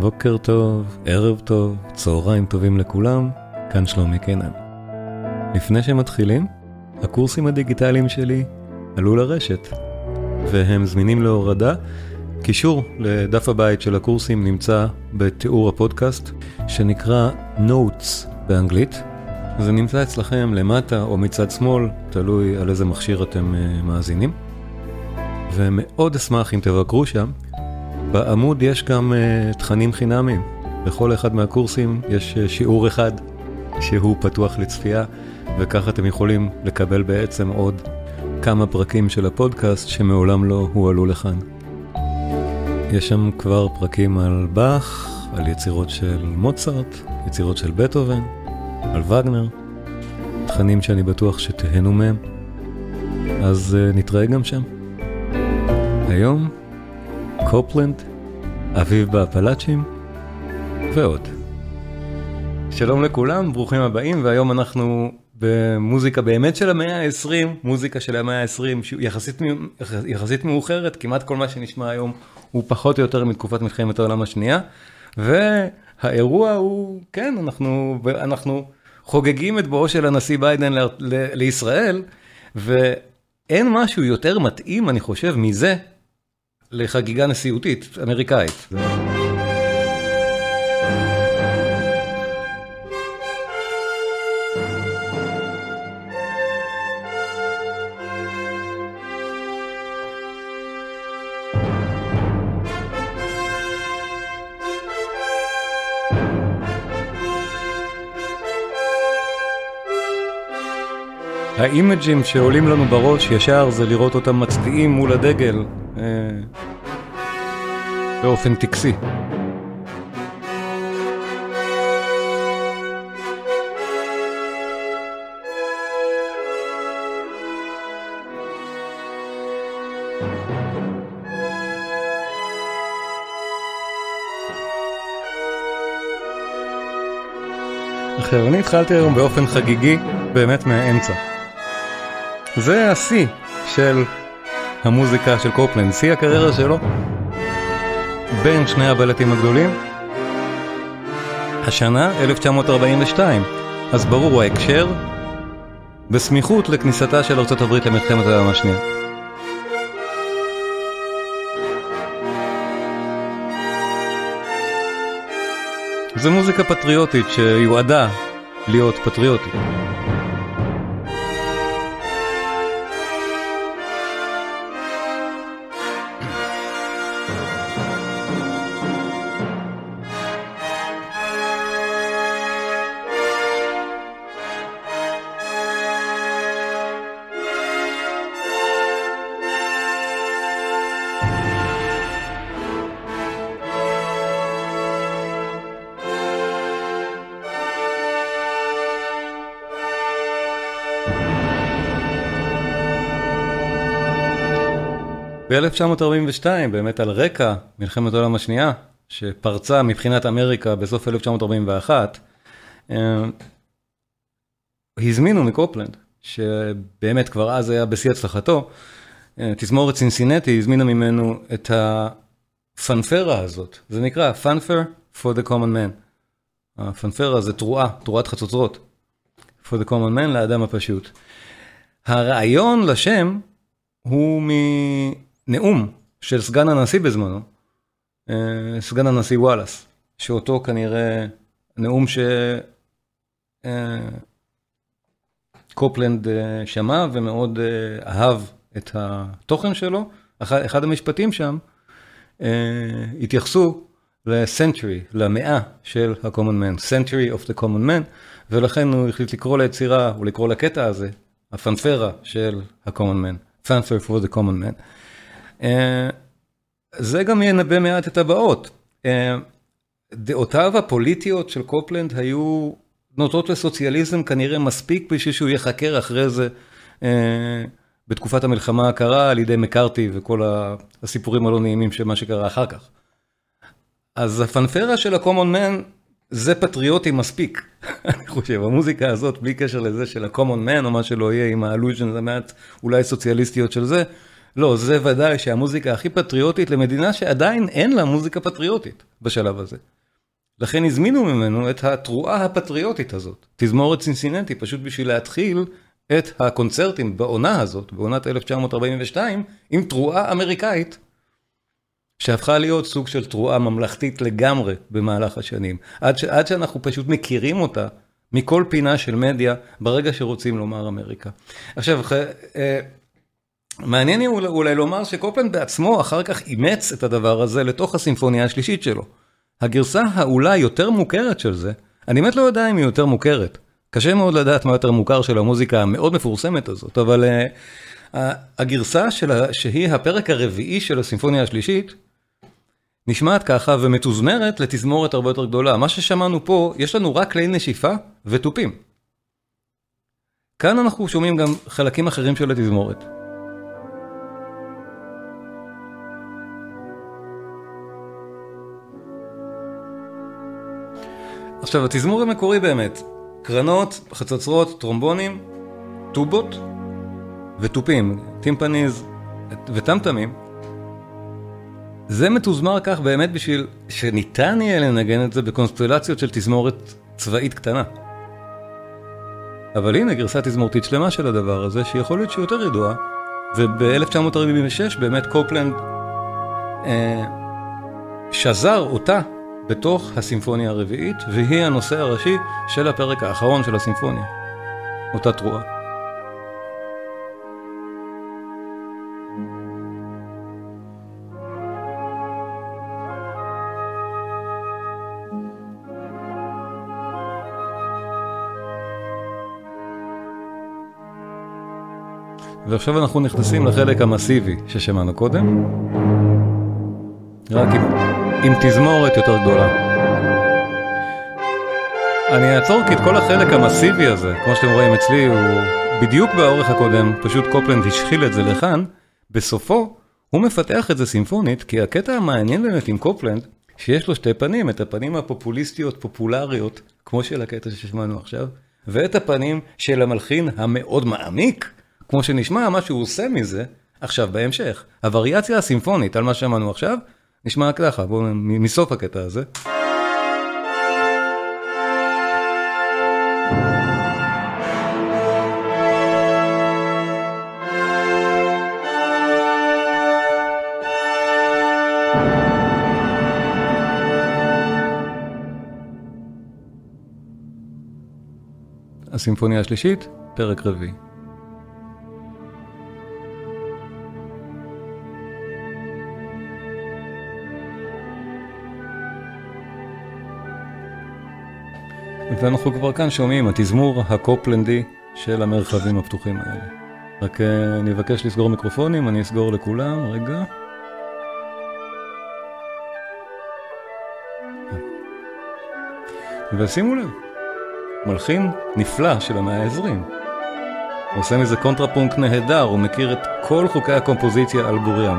בוקר טוב, ערב טוב, צהריים טובים לכולם, כאן שלומי קינן. לפני שמתחילים, הקורסים הדיגיטליים שלי עלו לרשת, והם זמינים להורדה. קישור לדף הבית של הקורסים נמצא בתיאור הפודקאסט, שנקרא Notes באנגלית. זה נמצא אצלכם למטה או מצד שמאל, תלוי על איזה מכשיר אתם uh, מאזינים. ומאוד אשמח אם תבקרו שם. בעמוד יש גם uh, תכנים חינמיים. בכל אחד מהקורסים יש uh, שיעור אחד שהוא פתוח לצפייה, וככה אתם יכולים לקבל בעצם עוד כמה פרקים של הפודקאסט שמעולם לא הועלו לכאן. יש שם כבר פרקים על באך, על יצירות של מוצרט, יצירות של בטהובן, על וגנר, תכנים שאני בטוח שתהנו מהם, אז uh, נתראה גם שם. היום, קופלנד, אביב באפלאצ'ים ועוד. שלום לכולם, ברוכים הבאים, והיום אנחנו במוזיקה באמת של המאה ה-20, מוזיקה של המאה ה-20 יחסית, יחסית מאוחרת, כמעט כל מה שנשמע היום הוא פחות או יותר מתקופת מלחמת העולם השנייה, והאירוע הוא, כן, אנחנו, אנחנו חוגגים את בואו של הנשיא ביידן ל, ל, לישראל, ואין משהו יותר מתאים, אני חושב, מזה לחגיגה נשיאותית אמריקאית. האימג'ים שעולים לנו בראש ישר זה לראות אותם מצדיעים מול הדגל באופן טקסי. אחר, אני התחלתי היום באופן חגיגי באמת מהאמצע. זה השיא של המוזיקה של קופלנד, שיא הקריירה שלו בין שני הבלטים הגדולים. השנה 1942, אז ברור ההקשר, בסמיכות לכניסתה של ארצות הברית למלחמת העולם השנייה. זו מוזיקה פטריוטית שיועדה להיות פטריוטית. ב-1942, באמת על רקע מלחמת העולם השנייה, שפרצה מבחינת אמריקה בסוף 1941, אה, הזמינו מקופלנד, שבאמת כבר אז היה בשיא הצלחתו, אה, תזמורת סינסינטי הזמינה ממנו את הפנפרה הזאת, זה נקרא פנפר for the common man. הפנפרה זה תרועה, תרועת חצוצרות. for the common man לאדם הפשוט. הרעיון לשם הוא נאום של סגן הנשיא בזמנו, אה, סגן הנשיא וואלאס, שאותו כנראה נאום שקופלנד אה, שמע ומאוד אה, אהב את התוכן שלו. אחד המשפטים שם התייחסו לסנטרי, למאה של ה-common man, century of the common man, ולכן הוא החליט לקרוא ליצירה, או לקרוא לקטע הזה, הפנפרה של ה-common man, fanfare for the common man. אה, זה גם ינבא מעט את הבאות. אה, דעותיו הפוליטיות של קופלנד היו נוטות לסוציאליזם כנראה מספיק בשביל שהוא ייחקר אחרי זה אה, בתקופת המלחמה הקרה על ידי מקארתי וכל הסיפורים הלא נעימים של מה שקרה אחר כך. אז הפנפרה של ה-common man זה פטריוטי מספיק, אני חושב, המוזיקה הזאת בלי קשר לזה של ה-common man או מה שלא יהיה עם ה-allusions המעט אולי סוציאליסטיות של זה. לא, זה ודאי שהמוזיקה הכי פטריוטית למדינה שעדיין אין לה מוזיקה פטריוטית בשלב הזה. לכן הזמינו ממנו את התרועה הפטריוטית הזאת, תזמורת צינסינטי, פשוט בשביל להתחיל את הקונצרטים בעונה הזאת, בעונת 1942, עם תרועה אמריקאית, שהפכה להיות סוג של תרועה ממלכתית לגמרי במהלך השנים, עד, ש, עד שאנחנו פשוט מכירים אותה מכל פינה של מדיה ברגע שרוצים לומר אמריקה. עכשיו, אה, מעניין אולי, אולי לומר שקופלנד בעצמו אחר כך אימץ את הדבר הזה לתוך הסימפוניה השלישית שלו. הגרסה האולי יותר מוכרת של זה, אני באמת לא יודע אם היא יותר מוכרת. קשה מאוד לדעת מה יותר מוכר של המוזיקה המאוד מפורסמת הזאת, אבל uh, הגרסה שלה, שהיא הפרק הרביעי של הסימפוניה השלישית, נשמעת ככה ומתוזמרת לתזמורת הרבה יותר גדולה. מה ששמענו פה, יש לנו רק כלי נשיפה ותופים. כאן אנחנו שומעים גם חלקים אחרים של התזמורת. עכשיו, התזמור המקורי באמת, קרנות, חצוצרות, טרומבונים, טובות ותופים, טימפניז וטמטמים. זה מתוזמר כך באמת בשביל שניתן יהיה לנגן את זה בקונסטלציות של תזמורת צבאית קטנה. אבל הנה גרסה תזמורתית שלמה של הדבר הזה, שיכול להיות שהיא יותר ידועה, וב-1946 באמת קופלנד אה, שזר אותה בתוך הסימפוניה הרביעית, והיא הנושא הראשי של הפרק האחרון של הסימפוניה, אותה תרועה. ועכשיו אנחנו נכנסים לחלק המסיבי ששמענו קודם, רק עם, עם תזמורת יותר גדולה. אני אעצור כי את כל החלק המסיבי הזה, כמו שאתם רואים אצלי, הוא בדיוק באורך הקודם, פשוט קופלנד השחיל את זה לכאן, בסופו הוא מפתח את זה סימפונית, כי הקטע המעניין באמת עם קופלנד, שיש לו שתי פנים, את הפנים הפופוליסטיות, פופולריות, כמו של הקטע ששמענו עכשיו, ואת הפנים של המלחין המאוד מעמיק, כמו שנשמע מה שהוא עושה מזה, עכשיו בהמשך. הווריאציה הסימפונית על מה שאמרנו עכשיו, נשמע ככה, בואו מסוף הקטע הזה. הסימפוניה השלישית, פרק רביעי. ואנחנו כבר כאן שומעים, התזמור הקופלנדי של המרחבים הפתוחים האלה. רק אה, אני אבקש לסגור מיקרופונים, אני אסגור לכולם, רגע. ושימו לב, מלחין נפלא של המאה העשרים. הוא עושה מזה קונטרפונקט נהדר, הוא מכיר את כל חוקי הקומפוזיציה על בוריים.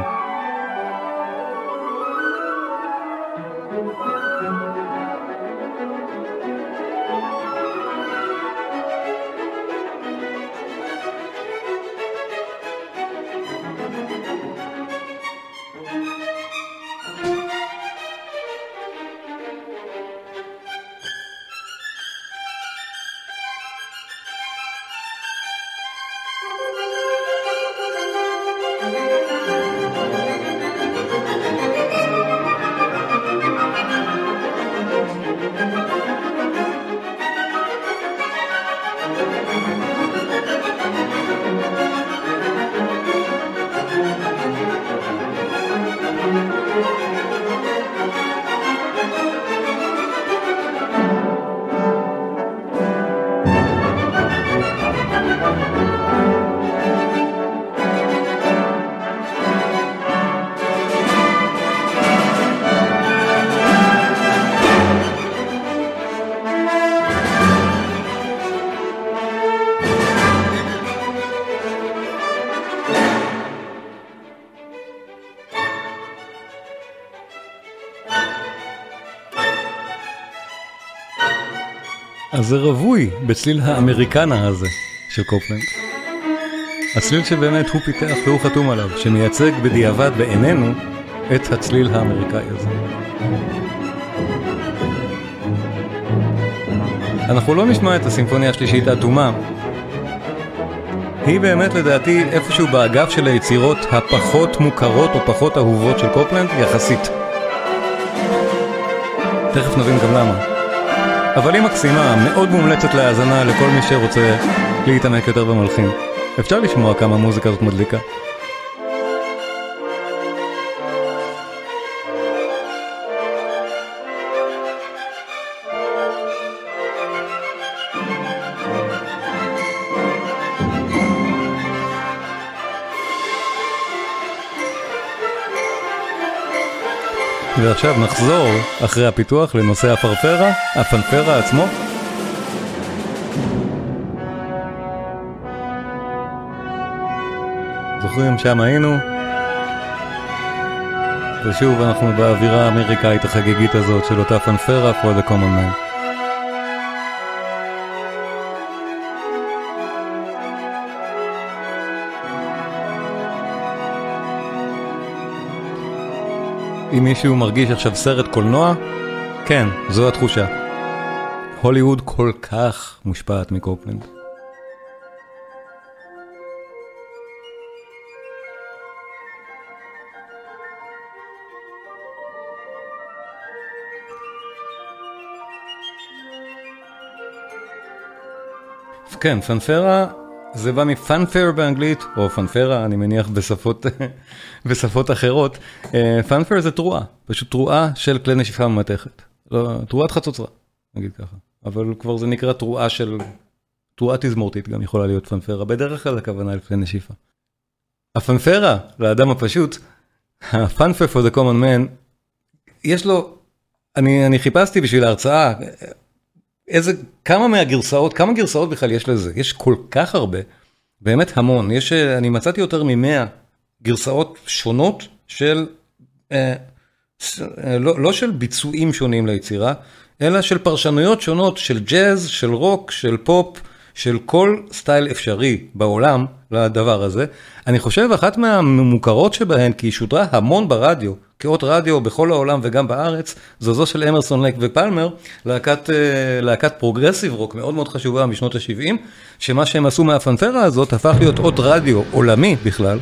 זה רווי בצליל האמריקנה הזה של קופלנד. הצליל שבאמת הוא פיתח והוא חתום עליו, שמייצג בדיעבד בעינינו את הצליל האמריקאי הזה. אנחנו לא נשמע את הסימפוניה השלישית האטומה. היא באמת לדעתי איפשהו באגף של היצירות הפחות מוכרות או פחות אהובות של קופלנד יחסית. תכף נבין גם למה. אבל היא מקסימה, מאוד מומלצת להאזנה לכל מי שרוצה להתעמק יותר במלחין. אפשר לשמוע כמה המוזיקה הזאת מדליקה. ועכשיו נחזור אחרי הפיתוח לנושא הפרפרה, הפנפרה עצמו. זוכרים שם היינו? ושוב אנחנו באווירה האמריקאית החגיגית הזאת של אותה פנפרה for the common man. אם מישהו מרגיש עכשיו סרט קולנוע, כן, זו התחושה. הוליווד כל כך מושפעת מקופלנד. כן, פנפרה זה בא מפאנפר באנגלית, או פאנפרה, אני מניח בשפות, בשפות אחרות. פאנפר אה, זה תרועה, פשוט תרועה של כלי נשיפה ממתכת. לא, תרועת חצוצרה, נגיד ככה. אבל כבר זה נקרא תרועה של, תרועה תזמורתית גם יכולה להיות פאנפרה, בדרך כלל הכוונה לכלי נשיפה. הפאנפרה, לאדם הפשוט, הפאנפר for the common man, יש לו, אני, אני חיפשתי בשביל ההרצאה, איזה, כמה מהגרסאות, כמה גרסאות בכלל יש לזה? יש כל כך הרבה, באמת המון. יש, אני מצאתי יותר ממאה גרסאות שונות של, אה, אה, לא, לא של ביצועים שונים ליצירה, אלא של פרשנויות שונות של ג'אז, של רוק, של פופ, של כל סטייל אפשרי בעולם לדבר הזה. אני חושב אחת מהמוכרות שבהן, כי היא שודרה המון ברדיו, כאות רדיו בכל העולם וגם בארץ, זו זו של אמרסון לייק ופלמר, להקת, אה, להקת progressive rock מאוד מאוד חשובה משנות ה-70, שמה שהם עשו מהפנפרה הזאת הפך להיות אות רדיו עולמי בכלל,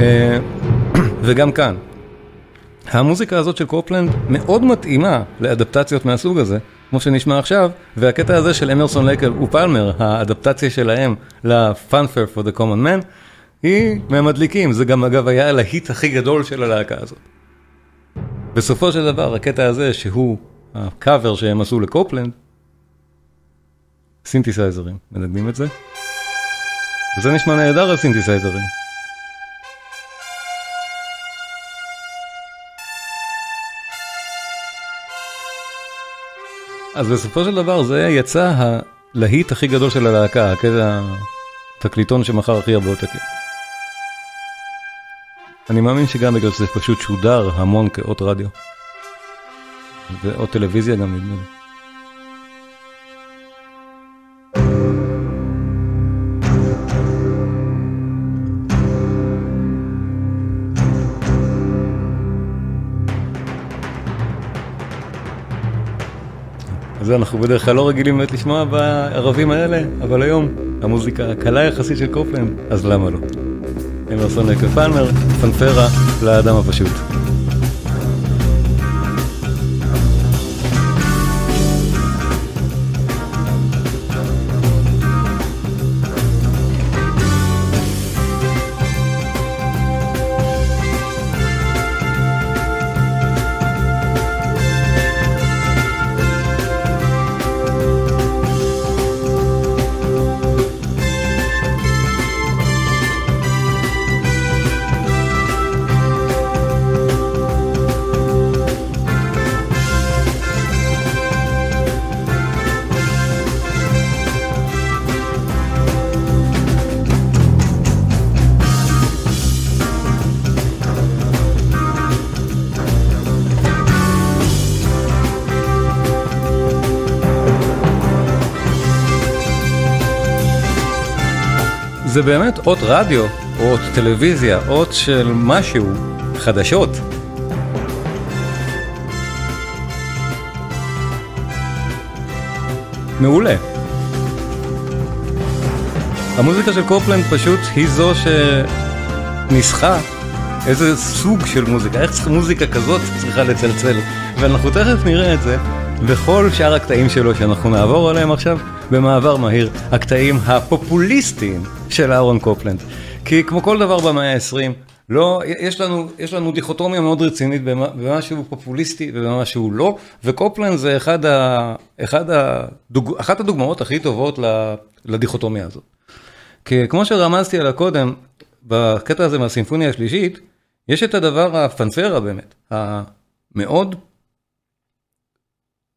אה, וגם כאן. המוזיקה הזאת של קופלנד מאוד מתאימה לאדפטציות מהסוג הזה, כמו שנשמע עכשיו, והקטע הזה של אמרסון לייקל ופלמר, האדפטציה שלהם לפאנפר for the common man, היא מהמדליקים, זה גם אגב היה הלהיט הכי גדול של הלהקה הזאת. בסופו של דבר, הקטע הזה, שהוא הקאבר שהם עשו לקופלנד, סינתסייזרים, מנגנים את זה? וזה נשמע נהדר הסינתסייזרים. אז בסופו של דבר זה יצא הלהיט הכי גדול של הלהקה, הקטע התקליטון שמכר הכי הרבה עותקים. אני מאמין שגם בגלל שזה פשוט שודר המון כאות רדיו. ואות טלוויזיה גם נדמה לי. זה אנחנו בדרך כלל לא רגילים באמת לשמוע בערבים האלה, אבל היום המוזיקה הקלה יחסית של קופלנד, אז למה לא? אמרסון לקר פלמר, פנפרה לאדם הפשוט. זה באמת אות רדיו, אות טלוויזיה, אות של משהו, חדשות. מעולה. המוזיקה של קופלנד פשוט היא זו שניסחה איזה סוג של מוזיקה, איך מוזיקה כזאת צריכה לצלצל, ואנחנו תכף נראה את זה בכל שאר הקטעים שלו שאנחנו נעבור עליהם עכשיו במעבר מהיר, הקטעים הפופוליסטיים של אהרון קופלנד. כי כמו כל דבר במאה ה-20, לא, יש לנו, יש לנו דיכוטומיה מאוד רצינית במה שהוא פופוליסטי ובמה שהוא לא, וקופלנד זה אחד ה, אחד הדוג, אחת הדוגמאות הכי טובות לדיכוטומיה הזאת. כי כמו שרמזתי עליה קודם, בקטע הזה מהסימפוניה השלישית, יש את הדבר הפנפרה באמת, המאוד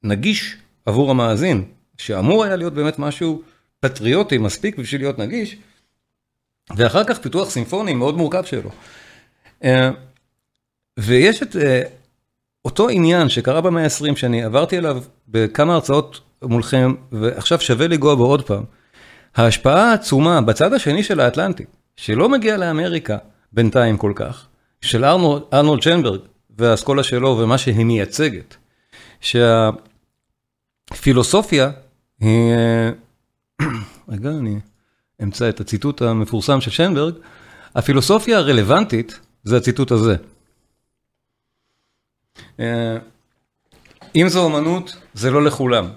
נגיש עבור המאזין, שאמור היה להיות באמת משהו פטריוטי מספיק בשביל להיות נגיש, ואחר כך פיתוח סימפוני מאוד מורכב שלו. אה, ויש את אה, אותו עניין שקרה במאה ה-20, שאני עברתי עליו בכמה הרצאות מולכם, ועכשיו שווה לגוע בו עוד פעם. ההשפעה העצומה בצד השני של האטלנטי, שלא מגיע לאמריקה בינתיים כל כך, של ארנולד, ארנולד שנברג והאסכולה שלו ומה שהיא מייצגת, שהפילוסופיה היא, אה, רגע אני אמצא את הציטוט המפורסם של שנברג, הפילוסופיה הרלוונטית זה הציטוט הזה. אה, אם זו אומנות, זה לא לכולם,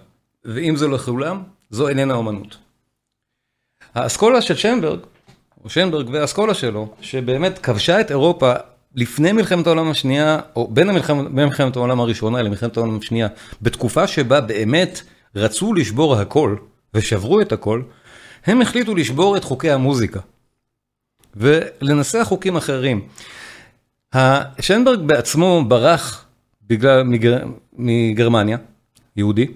ואם זה לכולם, זו איננה אומנות. האסכולה של שנברג, או שנברג והאסכולה שלו, שבאמת כבשה את אירופה לפני מלחמת העולם השנייה, או בין מלחמת העולם הראשונה למלחמת העולם השנייה, בתקופה שבה באמת רצו לשבור הכל, ושברו את הכל, הם החליטו לשבור את חוקי המוזיקה. ולנסח חוקים אחרים. שנברג בעצמו ברח בגלל, מגר, מגרמניה, יהודי.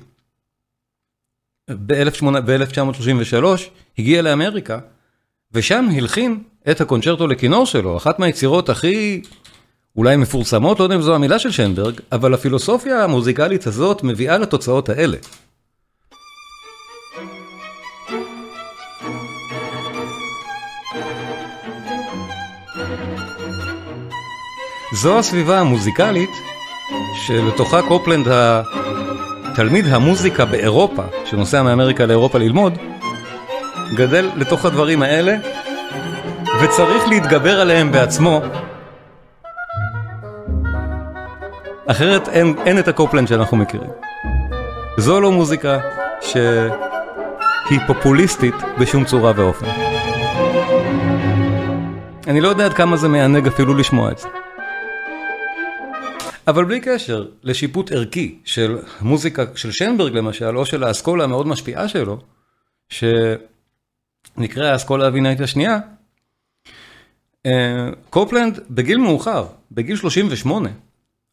ב-1933 הגיע לאמריקה, ושם הלחין את הקונצ'רטו לכינור שלו, אחת מהיצירות הכי אולי מפורסמות, לא יודע אם זו המילה של שנברג, אבל הפילוסופיה המוזיקלית הזאת מביאה לתוצאות האלה. זו הסביבה המוזיקלית שלתוכה קופלנד, תלמיד המוזיקה באירופה, שנוסע מאמריקה לאירופה ללמוד, גדל לתוך הדברים האלה, וצריך להתגבר עליהם בעצמו, אחרת אין, אין את הקופלנד שאנחנו מכירים. זו לא מוזיקה שהיא פופוליסטית בשום צורה ואופן. אני לא יודע עד כמה זה מענג אפילו לשמוע את זה. אבל בלי קשר לשיפוט ערכי של מוזיקה של שנברג למשל, או של האסכולה המאוד משפיעה שלו, שנקרא האסכולה הווינאית השנייה, אה, קופלנד בגיל מאוחר, בגיל 38,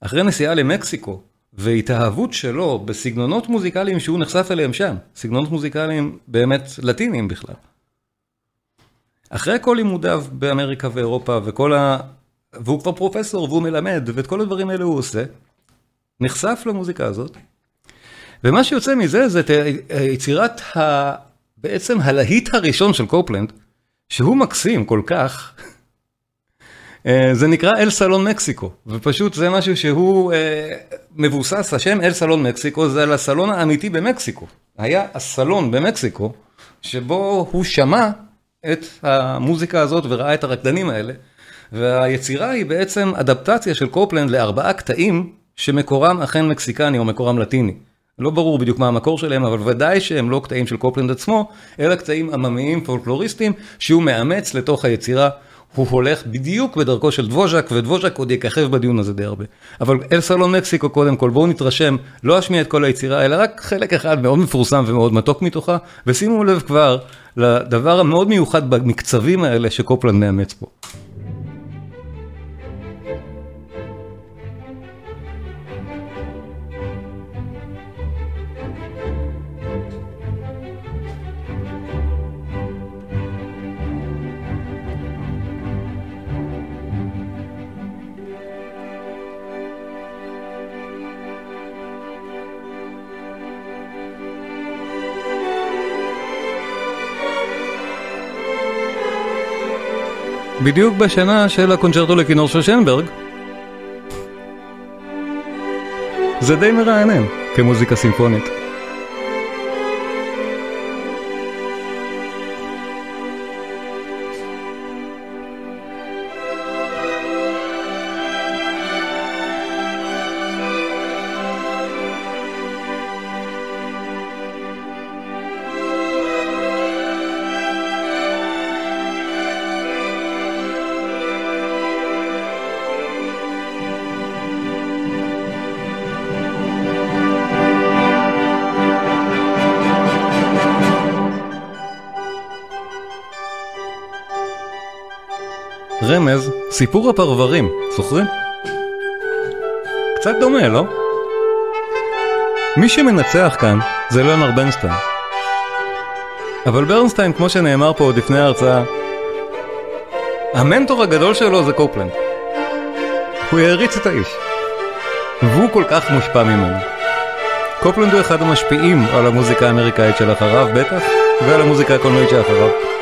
אחרי נסיעה למקסיקו, והתאהבות שלו בסגנונות מוזיקליים שהוא נחשף אליהם שם, סגנונות מוזיקליים באמת לטיניים בכלל. אחרי כל לימודיו באמריקה ואירופה וכל. והוא כבר פרופסור והוא מלמד, ואת כל הדברים האלה הוא עושה, נחשף למוזיקה הזאת, ומה שיוצא מזה זה את יצירת ה... בעצם הלהיט הראשון של קופלנד, שהוא מקסים כל כך, אה, זה נקרא אל סלון מקסיקו, ופשוט זה משהו שהוא אה, מבוסס, השם אל סלון מקסיקו זה על הסלון האמיתי במקסיקו. היה הסלון במקסיקו, שבו הוא שמע את המוזיקה הזאת וראה את הרקדנים האלה. והיצירה היא בעצם אדפטציה של קופלנד לארבעה קטעים שמקורם אכן מקסיקני או מקורם לטיני. לא ברור בדיוק מה המקור שלהם, אבל ודאי שהם לא קטעים של קופלנד עצמו, אלא קטעים עממיים פולקלוריסטיים שהוא מאמץ לתוך היצירה. הוא הולך בדיוק בדרכו של דבוז'ק, ודבוז'ק עוד יככב בדיון הזה די הרבה. אבל אל סלון מקסיקו קודם כל, בואו נתרשם, לא אשמיע את כל היצירה, אלא רק חלק אחד מאוד מפורסם ומאוד מתוק מתוכה, ושימו לב כבר לדבר המאוד מיוחד במקצבים האלה שקופלנד מאמץ פה. בדיוק בשנה של הקונצ'רטו לכינור של שנברג. זה די מרענן כמוזיקה סימפונית. סיפור הפרברים, זוכרים? קצת דומה, לא? מי שמנצח כאן זה ליאונר ברנסטיין. אבל ברנסטיין, כמו שנאמר פה עוד לפני ההרצאה, המנטור הגדול שלו זה קופלנד. הוא העריץ את האיש. והוא כל כך מושפע ממנו. קופלנד הוא אחד המשפיעים על המוזיקה האמריקאית שלאחריו בטח, ועל המוזיקה הקולנועית שאחריו.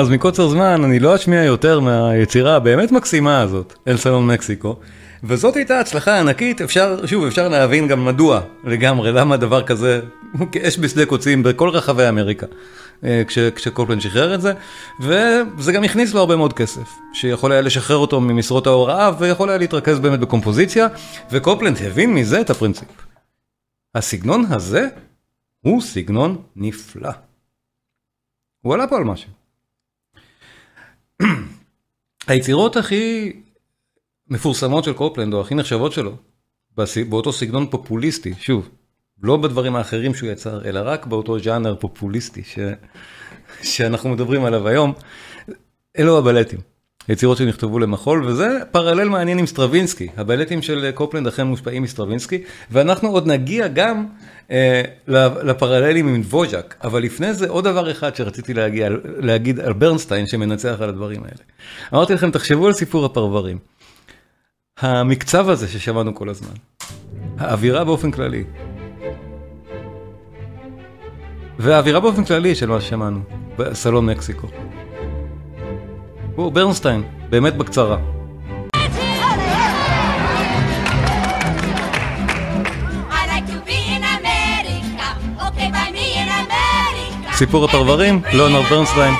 אז מקוצר זמן אני לא אשמיע יותר מהיצירה הבאמת מקסימה הזאת, אל סלון מקסיקו. וזאת הייתה הצלחה ענקית, אפשר, שוב, אפשר להבין גם מדוע לגמרי, למה דבר כזה, כאש בשדה קוצים בכל רחבי אמריקה, אה, כש, כשקופלן שחרר את זה, וזה גם הכניס לו הרבה מאוד כסף, שיכול היה לשחרר אותו ממשרות ההוראה, ויכול היה להתרכז באמת בקומפוזיציה, וקופלנד הבין מזה את הפרינציפ. הסגנון הזה הוא סגנון נפלא. הוא עלה פה על משהו. היצירות הכי מפורסמות של קופלנד, או הכי נחשבות שלו, באותו סגנון פופוליסטי, שוב, לא בדברים האחרים שהוא יצר, אלא רק באותו ז'אנר פופוליסטי ש... שאנחנו מדברים עליו היום, אלו הבלטים. יצירות שנכתבו למחול, וזה parallel מעניין עם סטרווינסקי. הבלטים של קופלנד אכן מושפעים מסטרווינסקי, ואנחנו עוד נגיע גם אה, לפרללים עם ווז'ק, אבל לפני זה עוד דבר אחד שרציתי להגיע, להגיד על ברנסטיין שמנצח על הדברים האלה. אמרתי לכם, תחשבו על סיפור הפרברים. המקצב הזה ששמענו כל הזמן, האווירה באופן כללי, והאווירה באופן כללי של מה ששמענו, בסלון מקסיקו. הוא ברנסטיין, באמת בקצרה. סיפור הפרברים, ליאונרד ברנסטיין.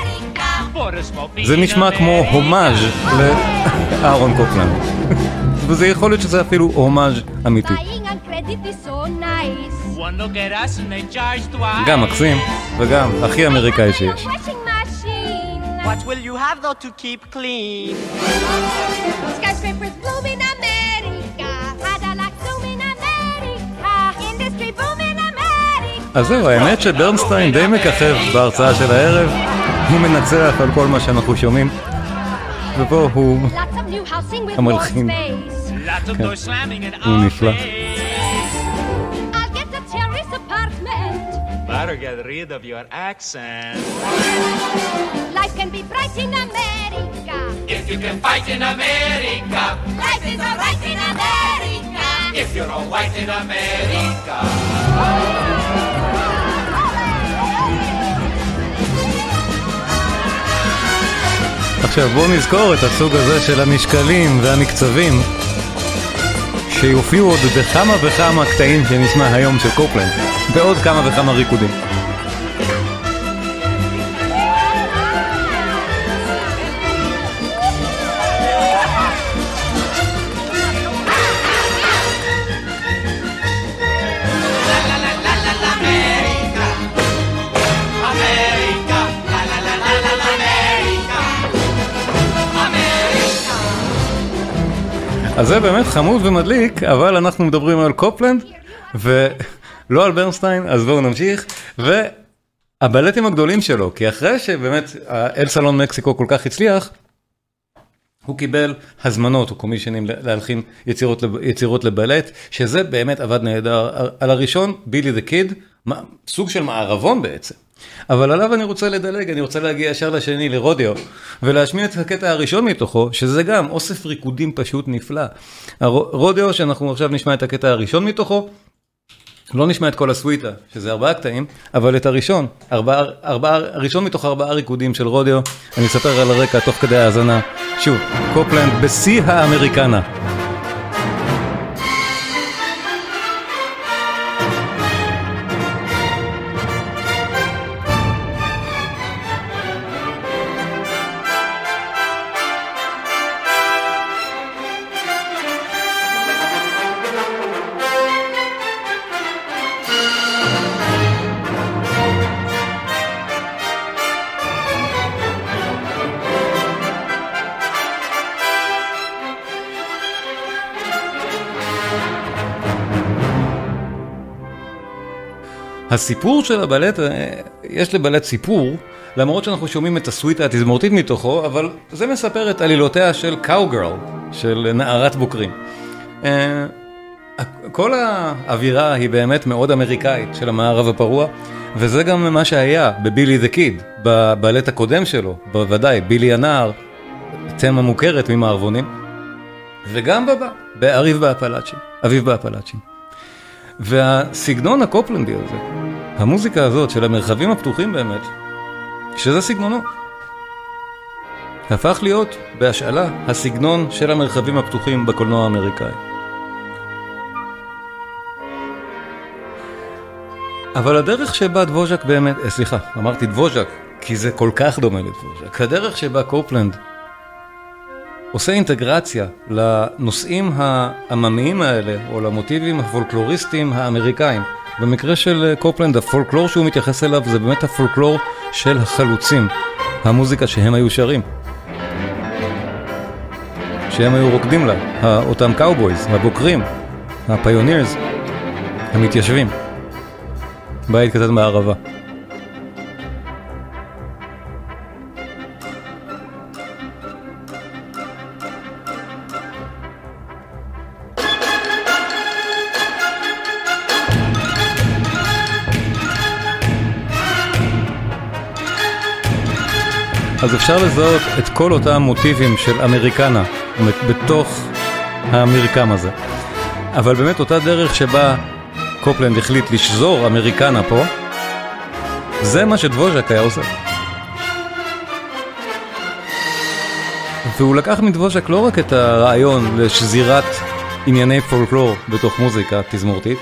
זה נשמע כמו הומאז' לאהרון קופלנד. וזה יכול להיות שזה אפילו הומאז' אמיתי. גם מקסים, וגם הכי אמריקאי שיש. What will you have though to keep clean? Skyscrapers bloom in America, Cadillac zoom in America, industry boom in America. אז זהו, האמת שברנסטיין די מככב בהרצאה של הערב, הוא מנצח על כל מה שאנחנו שומעים, ופה הוא המלחין. כן, הוא נפלא. better get rid of your accent. Life can be bright in America. If you can fight in America. Life is all right in America. If you're all white in America. עכשיו בואו נזכור את הסוג הזה של המשקלים והמקצבים שיופיעו עוד בכמה וכמה קטעים שנשמע היום של קופלנד. בעוד כמה וכמה ריקודים. אז זה באמת חמוד ומדליק, אבל אנחנו מדברים על קופלנד, ולא על ברנסטיין, אז בואו נמשיך. והבלטים הגדולים שלו, כי אחרי שבאמת אל סלון מקסיקו כל כך הצליח, הוא קיבל הזמנות או קומישנים להלחין יצירות, יצירות לבלט, שזה באמת עבד נהדר. על הראשון, בילי דה קיד, סוג של מערבון בעצם. אבל עליו אני רוצה לדלג, אני רוצה להגיע ישר לשני, לרודיו, ולהשמיע את הקטע הראשון מתוכו, שזה גם אוסף ריקודים פשוט נפלא. רודיו, שאנחנו עכשיו נשמע את הקטע הראשון מתוכו, לא נשמע את כל הסוויטה, שזה ארבעה קטעים, אבל את הראשון, ארבעה, ארבעה, הראשון מתוך ארבעה ריקודים של רודיו, אני אספר על הרקע תוך כדי האזנה. שוב, קופלנד בשיא האמריקנה. הסיפור של הבלט, אה, יש לבלט סיפור, למרות שאנחנו שומעים את הסוויטה התזמורתית מתוכו, אבל זה מספר את עלילותיה של קאוגרל, של נערת בוקרים. אה, כל האווירה היא באמת מאוד אמריקאית של המערב הפרוע, וזה גם מה שהיה בבילי דה קיד, בבלט הקודם שלו, בוודאי, בילי הנער, תמה מוכרת ממערבונים, וגם בבא, באביב באפלאצ'ים, אביב באפלאצ'ים. והסגנון הקופלנדי הזה, המוזיקה הזאת של המרחבים הפתוחים באמת, שזה סגנונו, הפך להיות בהשאלה הסגנון של המרחבים הפתוחים בקולנוע האמריקאי. אבל הדרך שבה דבוז'ק באמת, אה, סליחה, אמרתי דבוז'ק, כי זה כל כך דומה לדבוז'ק, הדרך שבה קופלנד עושה אינטגרציה לנושאים העממיים האלה, או למוטיבים הפולקלוריסטיים האמריקאים. במקרה של אה, קופלנד, הפולקלור שהוא מתייחס אליו זה באמת הפולקלור של החלוצים, המוזיקה שהם היו שרים. שהם היו רוקדים לה, אותם cowboys, הבוקרים, ה pioneers, המתיישבים. בית קטן בערבה. אז אפשר לזהות את כל אותם מוטיבים של אמריקנה בתוך המרקם הזה. אבל באמת אותה דרך שבה קופלנד החליט לשזור אמריקנה פה, זה מה שדבוז'ק היה עושה. והוא לקח מדבוז'ק לא רק את הרעיון לשזירת ענייני פולקלור בתוך מוזיקה תזמורתית,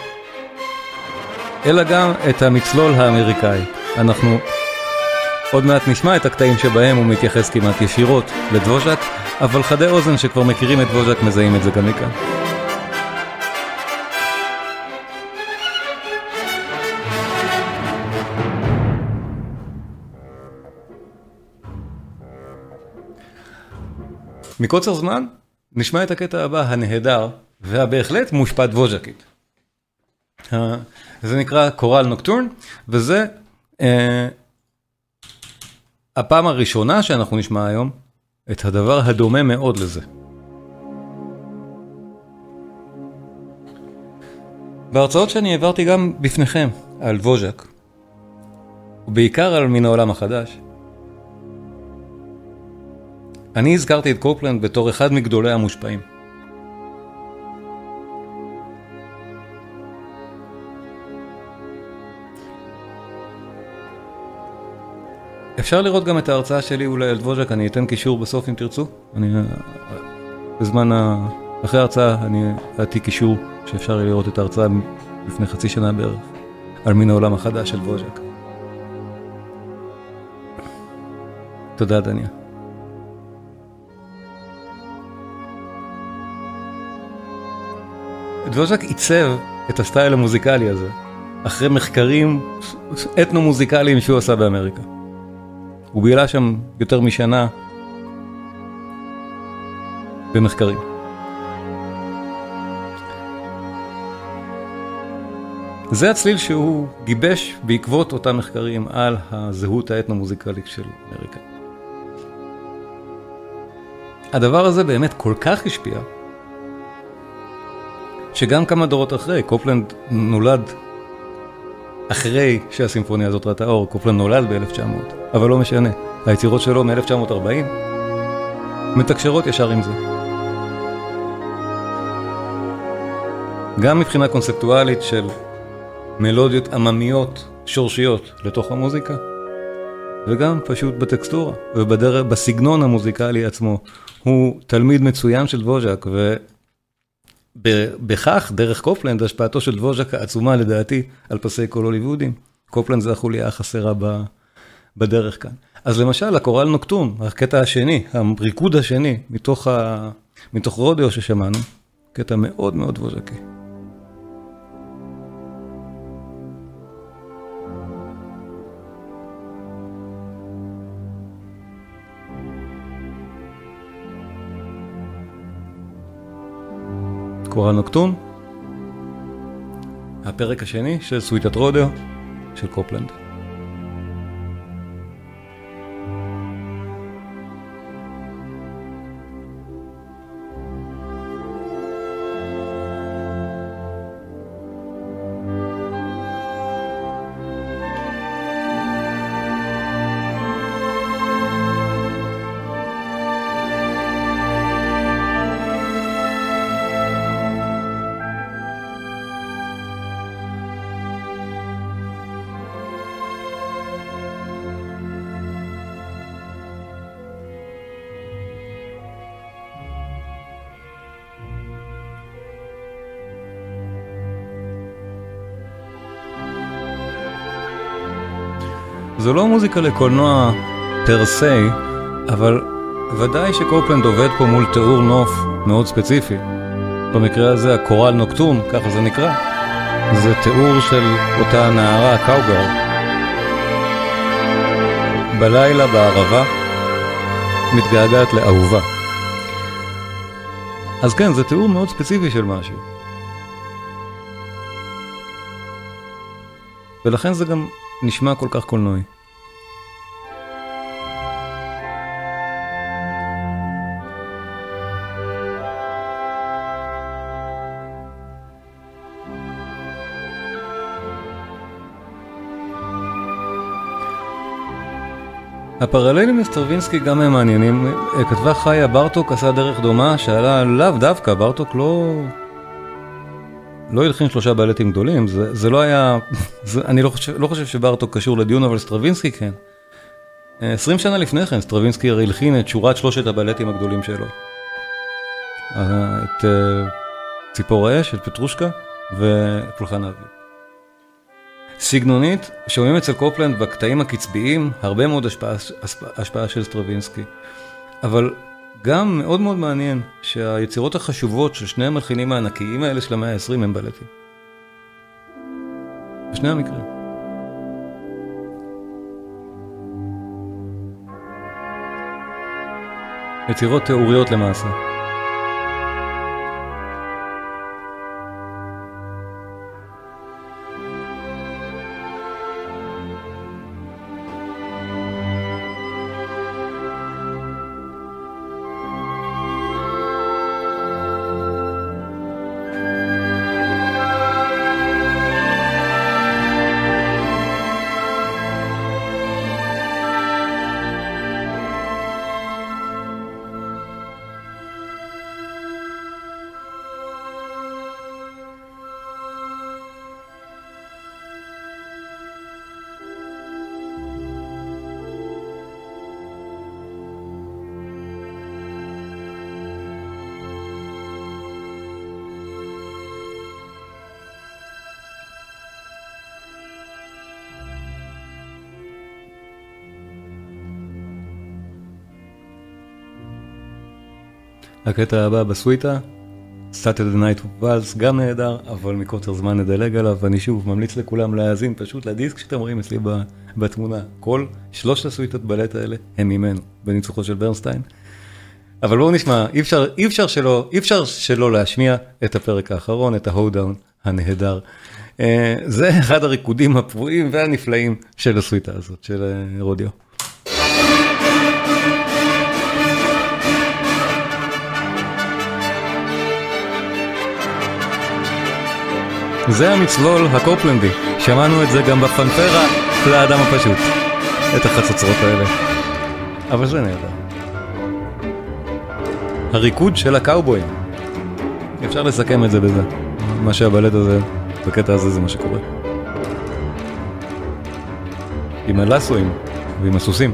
אלא גם את המצלול האמריקאי. אנחנו עוד מעט נשמע את הקטעים שבהם הוא מתייחס כמעט ישירות לדבוז'ק, אבל חדי אוזן שכבר מכירים את דבוז'ק מזהים את זה גם מכאן. מקוצר זמן, נשמע את הקטע הבא, הנהדר, והבהחלט מושפע דבוז'קית. זה נקרא קורל נוקטורן, וזה אה, הפעם הראשונה שאנחנו נשמע היום את הדבר הדומה מאוד לזה. בהרצאות שאני העברתי גם בפניכם על ווז'ק, ובעיקר על מן העולם החדש, אני הזכרתי את קופלנד בתור אחד מגדולי המושפעים. אפשר לראות גם את ההרצאה שלי אולי על דבוז'ק, אני אתן קישור בסוף אם תרצו. אני, בזמן, ה... אחרי ההרצאה אני אעתי קישור שאפשר לראות את ההרצאה לפני חצי שנה בערך, על מין העולם החדש של דבוז'ק. תודה, דניה. דבוז'ק עיצב את הסטייל המוזיקלי הזה, אחרי מחקרים אתנו-מוזיקליים שהוא עשה באמריקה. הוא בילה שם יותר משנה במחקרים. זה הצליל שהוא גיבש בעקבות אותם מחקרים על הזהות האתנו-מוזיקלית של אמריקה. הדבר הזה באמת כל כך השפיע, שגם כמה דורות אחרי, קופלנד נולד אחרי שהסימפוניה הזאת ראתה אור, קופלנד נולד ב-1900, אבל לא משנה, היצירות שלו מ-1940 מתקשרות ישר עם זה. גם מבחינה קונספטואלית של מלודיות עממיות שורשיות לתוך המוזיקה, וגם פשוט בטקסטורה ובסגנון המוזיקלי עצמו. הוא תלמיד מצוין של דבוז'ק, ובכך, דרך קופלנד, השפעתו של דבוז'ק העצומה לדעתי על פסי קול הוליוודיים. קופלנד זה החוליה החסרה בדרך כאן. אז למשל, ה Corral Nocturne, הקטע השני, הריקוד השני, מתוך, ה... מתוך רודיו ששמענו, קטע מאוד מאוד דבוז'קי. קורל נוקטון, הפרק השני של סוויטת רודיו של קופלנד. זו לא מוזיקה לקולנוע פר סי, אבל ודאי שקופלנד עובד פה מול תיאור נוף מאוד ספציפי. במקרה הזה הקורל נוקטון, ככה זה נקרא, זה תיאור של אותה נערה קאוגר. בלילה בערבה מתגעגעת לאהובה. אז כן, זה תיאור מאוד ספציפי של משהו. ולכן זה גם נשמע כל כך קולנועי. הפרללים לסטרווינסקי גם הם מעניינים. כתבה חיה ברטוק עשה דרך דומה שעלה לאו דווקא, ברטוק לא... לא הלחין שלושה בלטים גדולים, זה, זה לא היה, זה, אני לא חושב, לא חושב שברטוק קשור לדיון, אבל סטרווינסקי כן. 20 שנה לפני כן סטרווינסקי הרי הלחין את שורת שלושת הבלטים הגדולים שלו. את ציפור האש, את פטרושקה ופולחן האביב. סגנונית, שומעים אצל קופלנד בקטעים הקצביים הרבה מאוד השפעה, השפעה של סטרווינסקי. אבל גם מאוד מאוד מעניין שהיצירות החשובות של שני המלחינים הענקיים האלה של המאה ה-20 הם בלטים. בשני המקרים. יצירות תיאוריות למעשה. הקטע הבא בסוויטה, Saturday Night Waltz גם נהדר, אבל מקוצר זמן נדלג עליו, ואני שוב ממליץ לכולם להאזין פשוט לדיסק שאתם רואים אצלי בתמונה. כל שלושת הסוויטות בלט האלה הם ממנו, בניצוחו של ברנסטיין. אבל בואו נשמע, אי אפשר, אי אפשר שלא, אי אפשר שלא להשמיע את הפרק האחרון, את ההודאון הנהדר. אה, זה אחד הריקודים הפרועים והנפלאים של הסוויטה הזאת, של אה, רודיו. זה המצלול הקופלנדי, שמענו את זה גם בפנפרה לאדם הפשוט, את החצוצרות האלה. אבל זה נהדר. הריקוד של הקאובויים. אפשר לסכם את זה בזה. מה שהבלט הזה, בקטע הזה זה מה שקורה. עם הלסואים ועם הסוסים.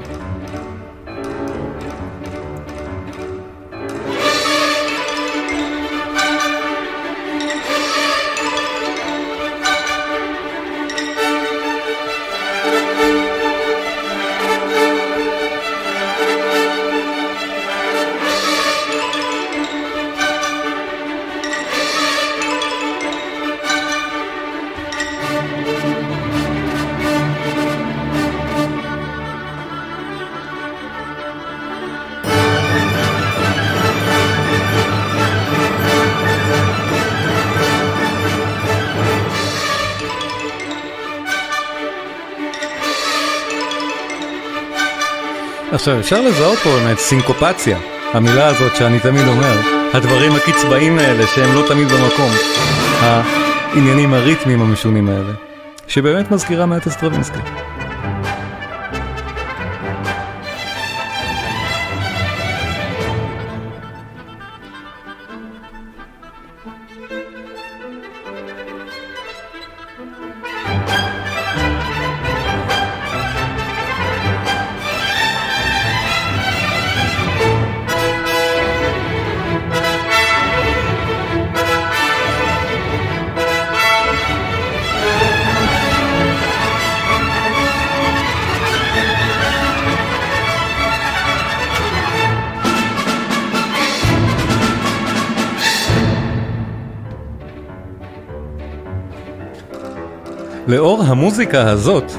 עכשיו אפשר לזהות פה באמת סינקופציה, המילה הזאת שאני תמיד אומר, הדברים הקצבאיים האלה שהם לא תמיד במקום, העניינים הריתמיים המשונים האלה, שבאמת מזכירה מעט אסטרווינסקי. לאור המוזיקה הזאת,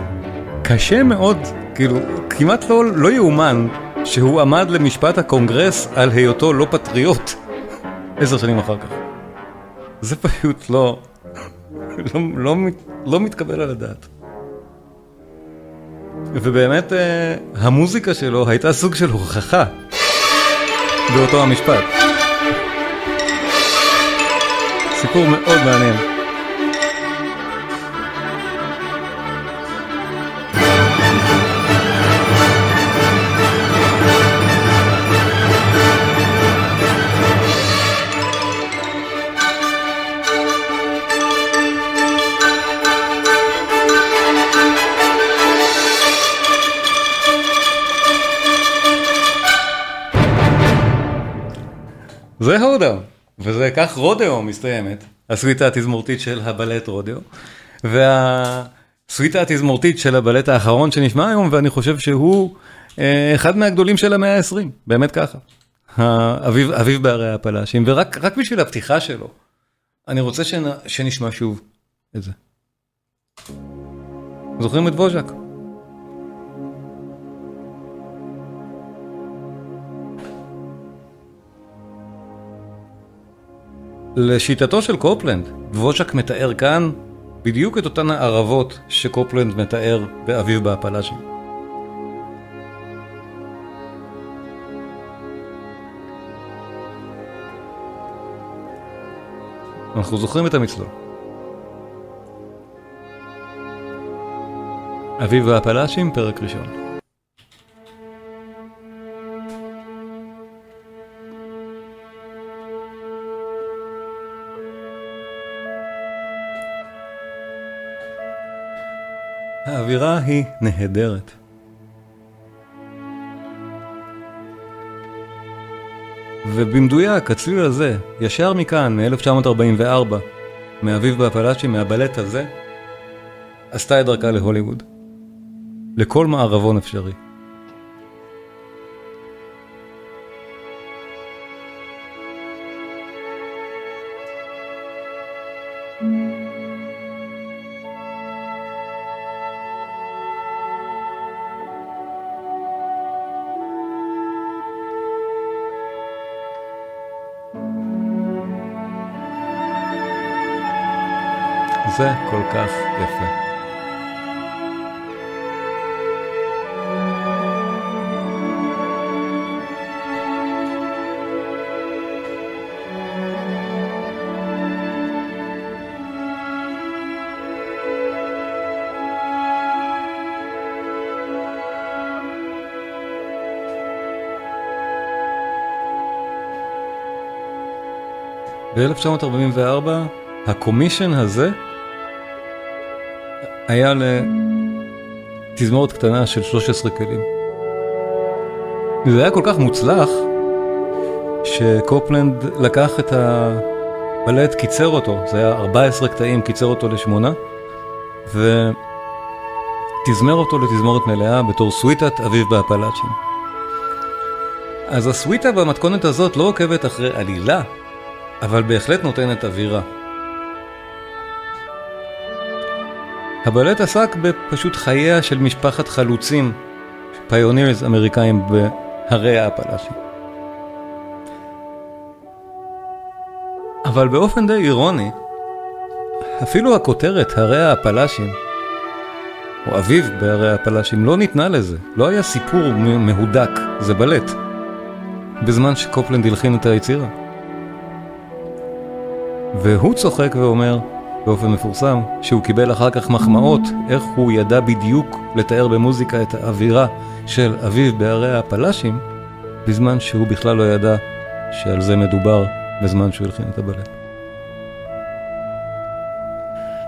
קשה מאוד, כאילו, כמעט לא, לא יאומן שהוא עמד למשפט הקונגרס על היותו לא פטריוט עשר שנים אחר כך. זה פשוט לא, לא, לא, לא מתקבל על הדעת. ובאמת אה, המוזיקה שלו הייתה סוג של הוכחה באותו המשפט. סיפור מאוד מעניין. רודאו מסתיימת, הסוויטה התזמורתית של הבלט רודאו, והסוויטה התזמורתית של הבלט האחרון שנשמע היום, ואני חושב שהוא אה, אחד מהגדולים של המאה ה-20, באמת ככה. אביב, אביב בערי הפלאשים, ורק בשביל הפתיחה שלו, אני רוצה שנ, שנשמע שוב את זה. זוכרים את ווז'ק? לשיטתו של קופלנד, דבושק מתאר כאן בדיוק את אותן הערבות שקופלנד מתאר באביב בהפלאז'ים. אנחנו זוכרים את המצלול. אביב והפלאשים, פרק ראשון. האווירה היא נהדרת. ובמדויק, הצליל הזה, ישר מכאן, מ-1944, מאביב באפלאצ'י, מהבלט הזה, עשתה את דרכה להוליווד. לכל מערבון אפשרי. זה כל כך יפה. ב-1944 הקומישן הזה היה לתזמורת קטנה של 13 כלים. זה היה כל כך מוצלח, שקופלנד לקח את הבלט, קיצר אותו, זה היה 14 קטעים, קיצר אותו לשמונה, ותזמר אותו לתזמורת מלאה בתור סוויטת אביב באפלאצ'ים. אז הסוויטה במתכונת הזאת לא עוקבת אחרי עלילה, אבל בהחלט נותנת אווירה. הבלט עסק בפשוט חייה של משפחת חלוצים, פיונירס אמריקאים בהרי האפלאצ'י. אבל באופן די אירוני, אפילו הכותרת הרי האפלאצ'ים, או אביב בהרי האפלאצ'ים, לא ניתנה לזה, לא היה סיפור מהודק, זה בלט, בזמן שקופלנד הלחין את היצירה. והוא צוחק ואומר, באופן מפורסם, שהוא קיבל אחר כך מחמאות, איך הוא ידע בדיוק לתאר במוזיקה את האווירה של אביו בערי האפלאשים, בזמן שהוא בכלל לא ידע שעל זה מדובר בזמן שהוא הלחין את הבלט.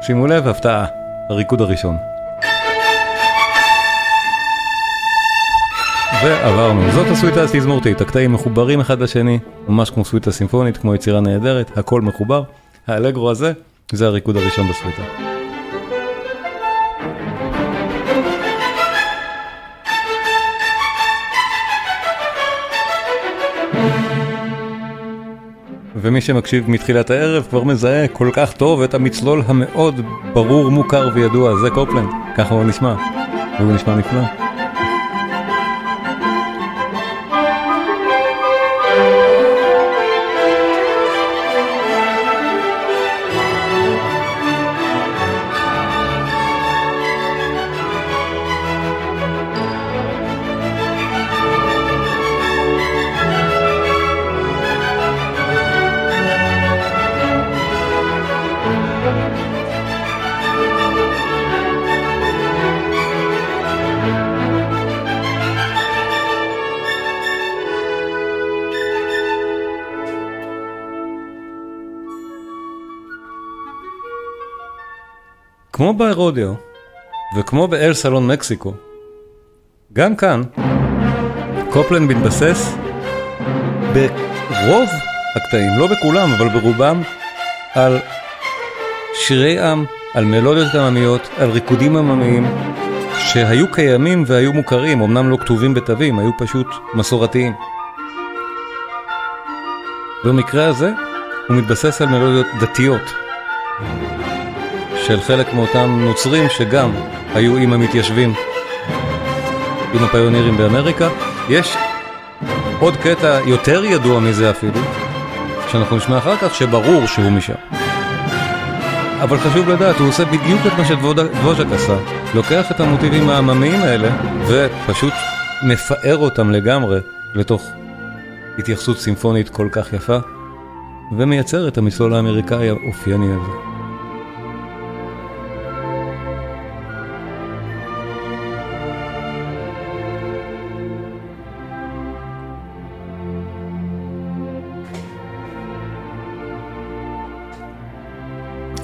שימו לב, הפתעה, הריקוד הראשון. ועברנו, זאת הסוויטה התזמורתית, הקטעים מחוברים אחד לשני, ממש כמו סוויטה סימפונית, כמו יצירה נהדרת, הכל מחובר. האלגרו הזה זה הריקוד הראשון בסוויטה. ומי שמקשיב מתחילת הערב כבר מזהה כל כך טוב את המצלול המאוד ברור, מוכר וידוע, זה קופלנד, ככה הוא נשמע, והוא נשמע נפלא. כמו באירודיו, וכמו באל סלון מקסיקו, גם כאן, קופלנד מתבסס ברוב הקטעים, לא בכולם, אבל ברובם, על שירי עם, על מלודיות עממיות, על ריקודים עממיים, שהיו קיימים והיו מוכרים, אמנם לא כתובים בתווים, היו פשוט מסורתיים. במקרה הזה, הוא מתבסס על מלודיות דתיות. של חלק מאותם נוצרים שגם היו עם המתיישבים, עם הפיונירים באמריקה. יש עוד קטע יותר ידוע מזה אפילו, שאנחנו נשמע אחר כך, שברור שהוא משם. אבל חשוב לדעת, הוא עושה בדיוק את מה שדבוז'ק עשה. לוקח את המוטיבים העממיים האלה ופשוט מפאר אותם לגמרי לתוך התייחסות סימפונית כל כך יפה, ומייצר את המסלול האמריקאי האופייני הזה.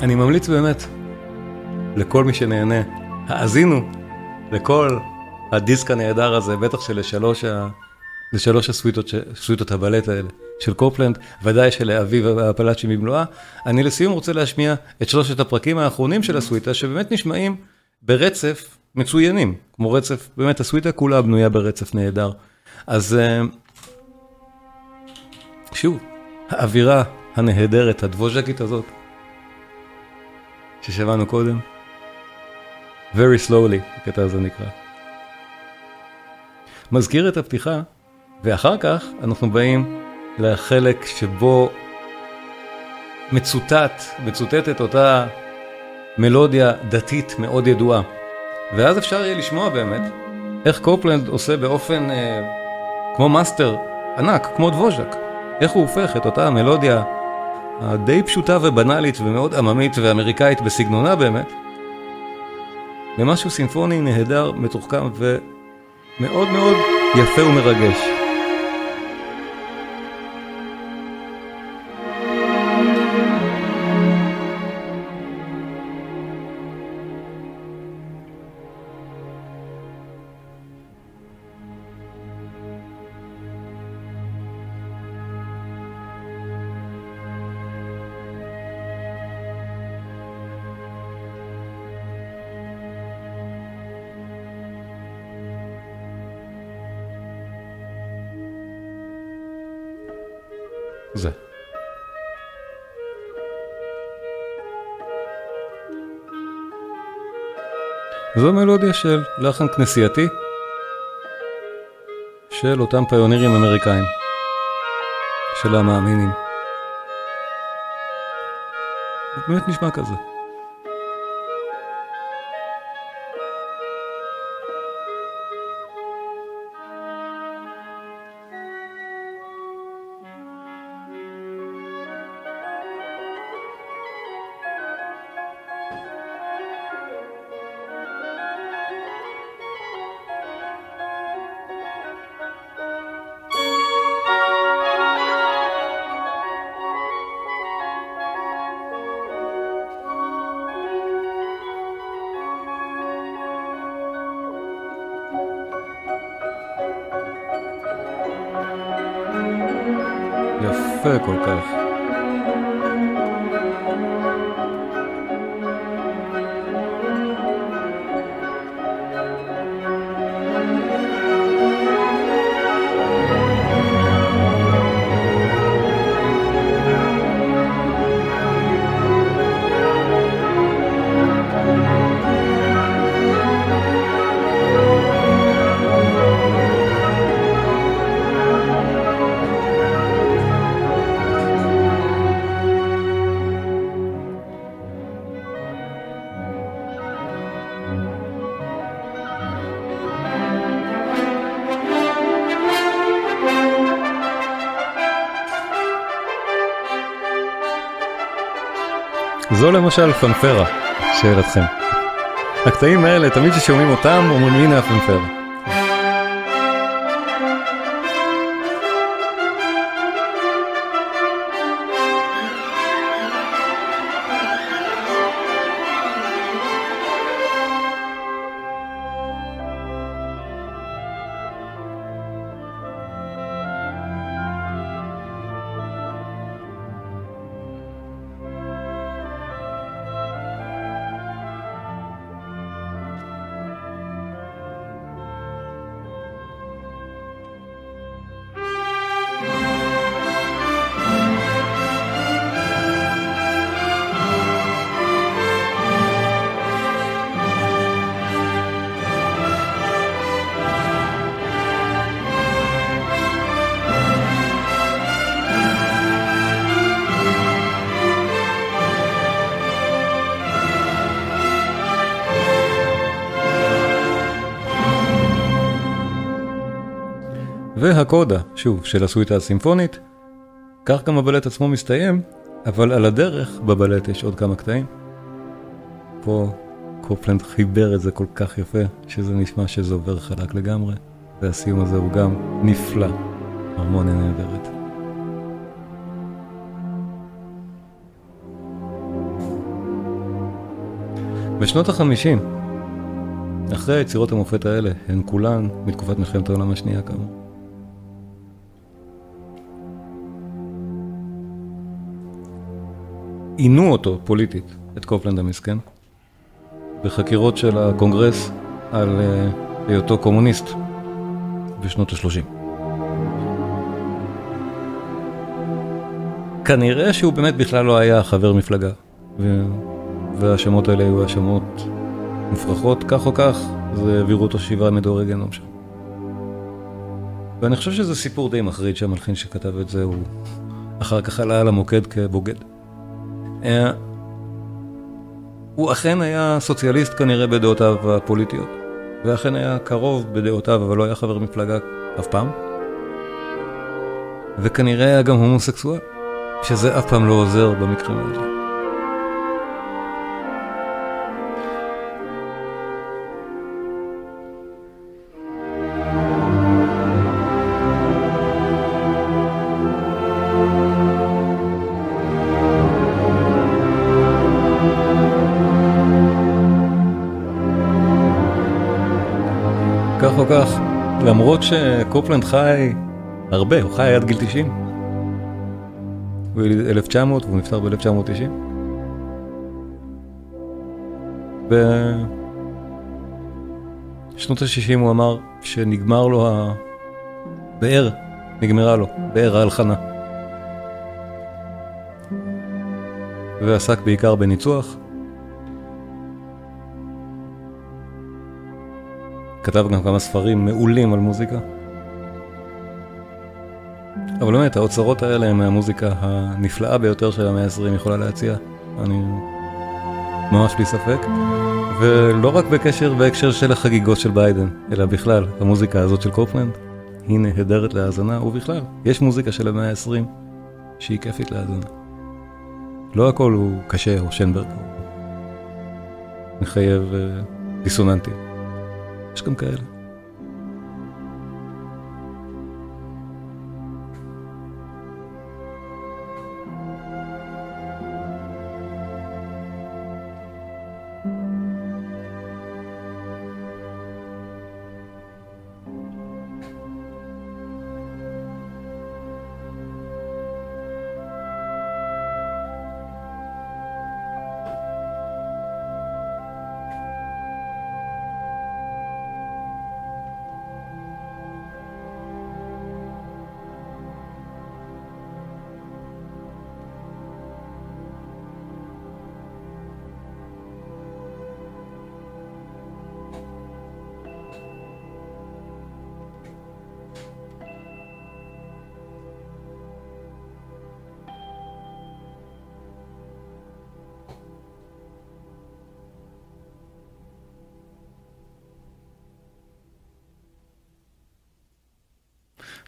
אני ממליץ באמת לכל מי שנהנה, האזינו לכל הדיסק הנהדר הזה, בטח שלשלוש ה... לשלוש הסוויטות, סוויטות הבלט האלה של קופלנד, ודאי שלאביב הפלאצ'י במלואה. אני לסיום רוצה להשמיע את שלושת הפרקים האחרונים של הסוויטה, שבאמת נשמעים ברצף מצוינים, כמו רצף, באמת הסוויטה כולה בנויה ברצף נהדר. אז אה, שוב, האווירה הנהדרת, הדבוז'קית הזאת, ששמענו קודם. Very slowly, הקטע הזה נקרא. מזכיר את הפתיחה, ואחר כך אנחנו באים לחלק שבו מצוטט, מצוטטת אותה מלודיה דתית מאוד ידועה. ואז אפשר יהיה לשמוע באמת איך קופלנד עושה באופן אה, כמו מאסטר ענק, כמו דבוז'ק, איך הוא הופך את אותה מלודיה הדי פשוטה ובנאלית ומאוד עממית ואמריקאית בסגנונה באמת, למשהו סימפוני נהדר, מתוחכם ומאוד מאוד יפה ומרגש. זו מלודיה של לחן כנסייתי של אותם פיונירים אמריקאים, של המאמינים. באמת נשמע כזה. למשל פנפרה, שאלתכם. הקטעים האלה, תמיד כששומעים אותם, אומרים הנה הפנפרה. והקודה, שוב, של הסוויטה הסימפונית. כך גם הבלט עצמו מסתיים, אבל על הדרך בבלט יש עוד כמה קטעים. פה קופלנד חיבר את זה כל כך יפה, שזה נשמע שזה עובר חלק לגמרי, והסיום הזה הוא גם נפלא, הרמוניה נהדרת. בשנות החמישים, אחרי היצירות המופת האלה, הן כולן מתקופת מלחמת העולם השנייה כאמור. עינו אותו פוליטית, את קופלנד המסכן, בחקירות של הקונגרס על אה, היותו קומוניסט בשנות ה-30. כנראה שהוא באמת בכלל לא היה חבר מפלגה, והשמות האלה היו האשמות מופרכות, כך או כך, זה העבירו אותו שבעה מדורי גיהנום שם. ואני חושב שזה סיפור די מחריד שהמלחין שכתב את זה הוא אחר כך עלה על המוקד כבוגד. אה, הוא אכן היה סוציאליסט כנראה בדעותיו הפוליטיות, ואכן היה קרוב בדעותיו, אבל לא היה חבר מפלגה אף פעם. וכנראה היה גם הומוסקסואל, שזה אף פעם לא עוזר במקרים האלה. או כך, למרות שקופלנד חי הרבה, הוא חי עד גיל 90. הוא יליד 1900 והוא נפטר ב-1990. בשנות ה-60 הוא אמר שנגמר לו הבאר, נגמרה לו, באר ההלחנה. ועסק בעיקר בניצוח. כתב גם כמה ספרים מעולים על מוזיקה. אבל באמת, האוצרות האלה הם מהמוזיקה הנפלאה ביותר של המאה ה-20 יכולה להציע. אני ממש בלי ספק. ולא רק בקשר בהקשר של החגיגות של ביידן, אלא בכלל, המוזיקה הזאת של קופלנד היא נהדרת להאזנה, ובכלל, יש מוזיקה של המאה ה-20 שהיא כיפית להאזנה. לא הכל הוא קשה או שנברג, מחייב uh, דיסוננטים. יש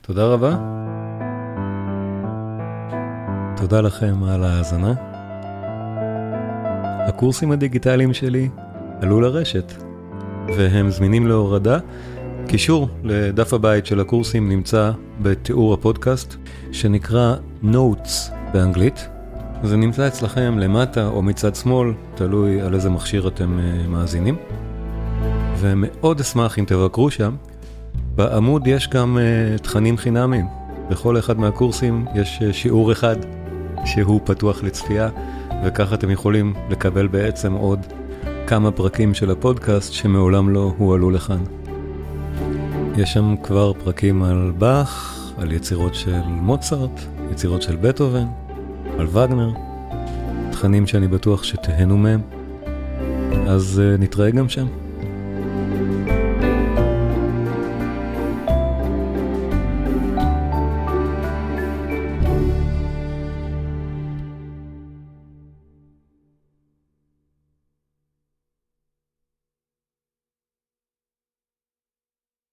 תודה רבה. תודה לכם על ההאזנה. הקורסים הדיגיטליים שלי עלו לרשת, והם זמינים להורדה. קישור לדף הבית של הקורסים נמצא בתיאור הפודקאסט, שנקרא Notes באנגלית. זה נמצא אצלכם למטה או מצד שמאל, תלוי על איזה מכשיר אתם uh, מאזינים. ומאוד אשמח אם תבקרו שם. בעמוד יש גם uh, תכנים חינמיים. בכל אחד מהקורסים יש uh, שיעור אחד שהוא פתוח לצפייה, וככה אתם יכולים לקבל בעצם עוד כמה פרקים של הפודקאסט שמעולם לא הועלו לכאן. יש שם כבר פרקים על באך, על יצירות של מוצרט, יצירות של בטהובן, על וגנר, תכנים שאני בטוח שתהנו מהם. אז uh, נתראה גם שם.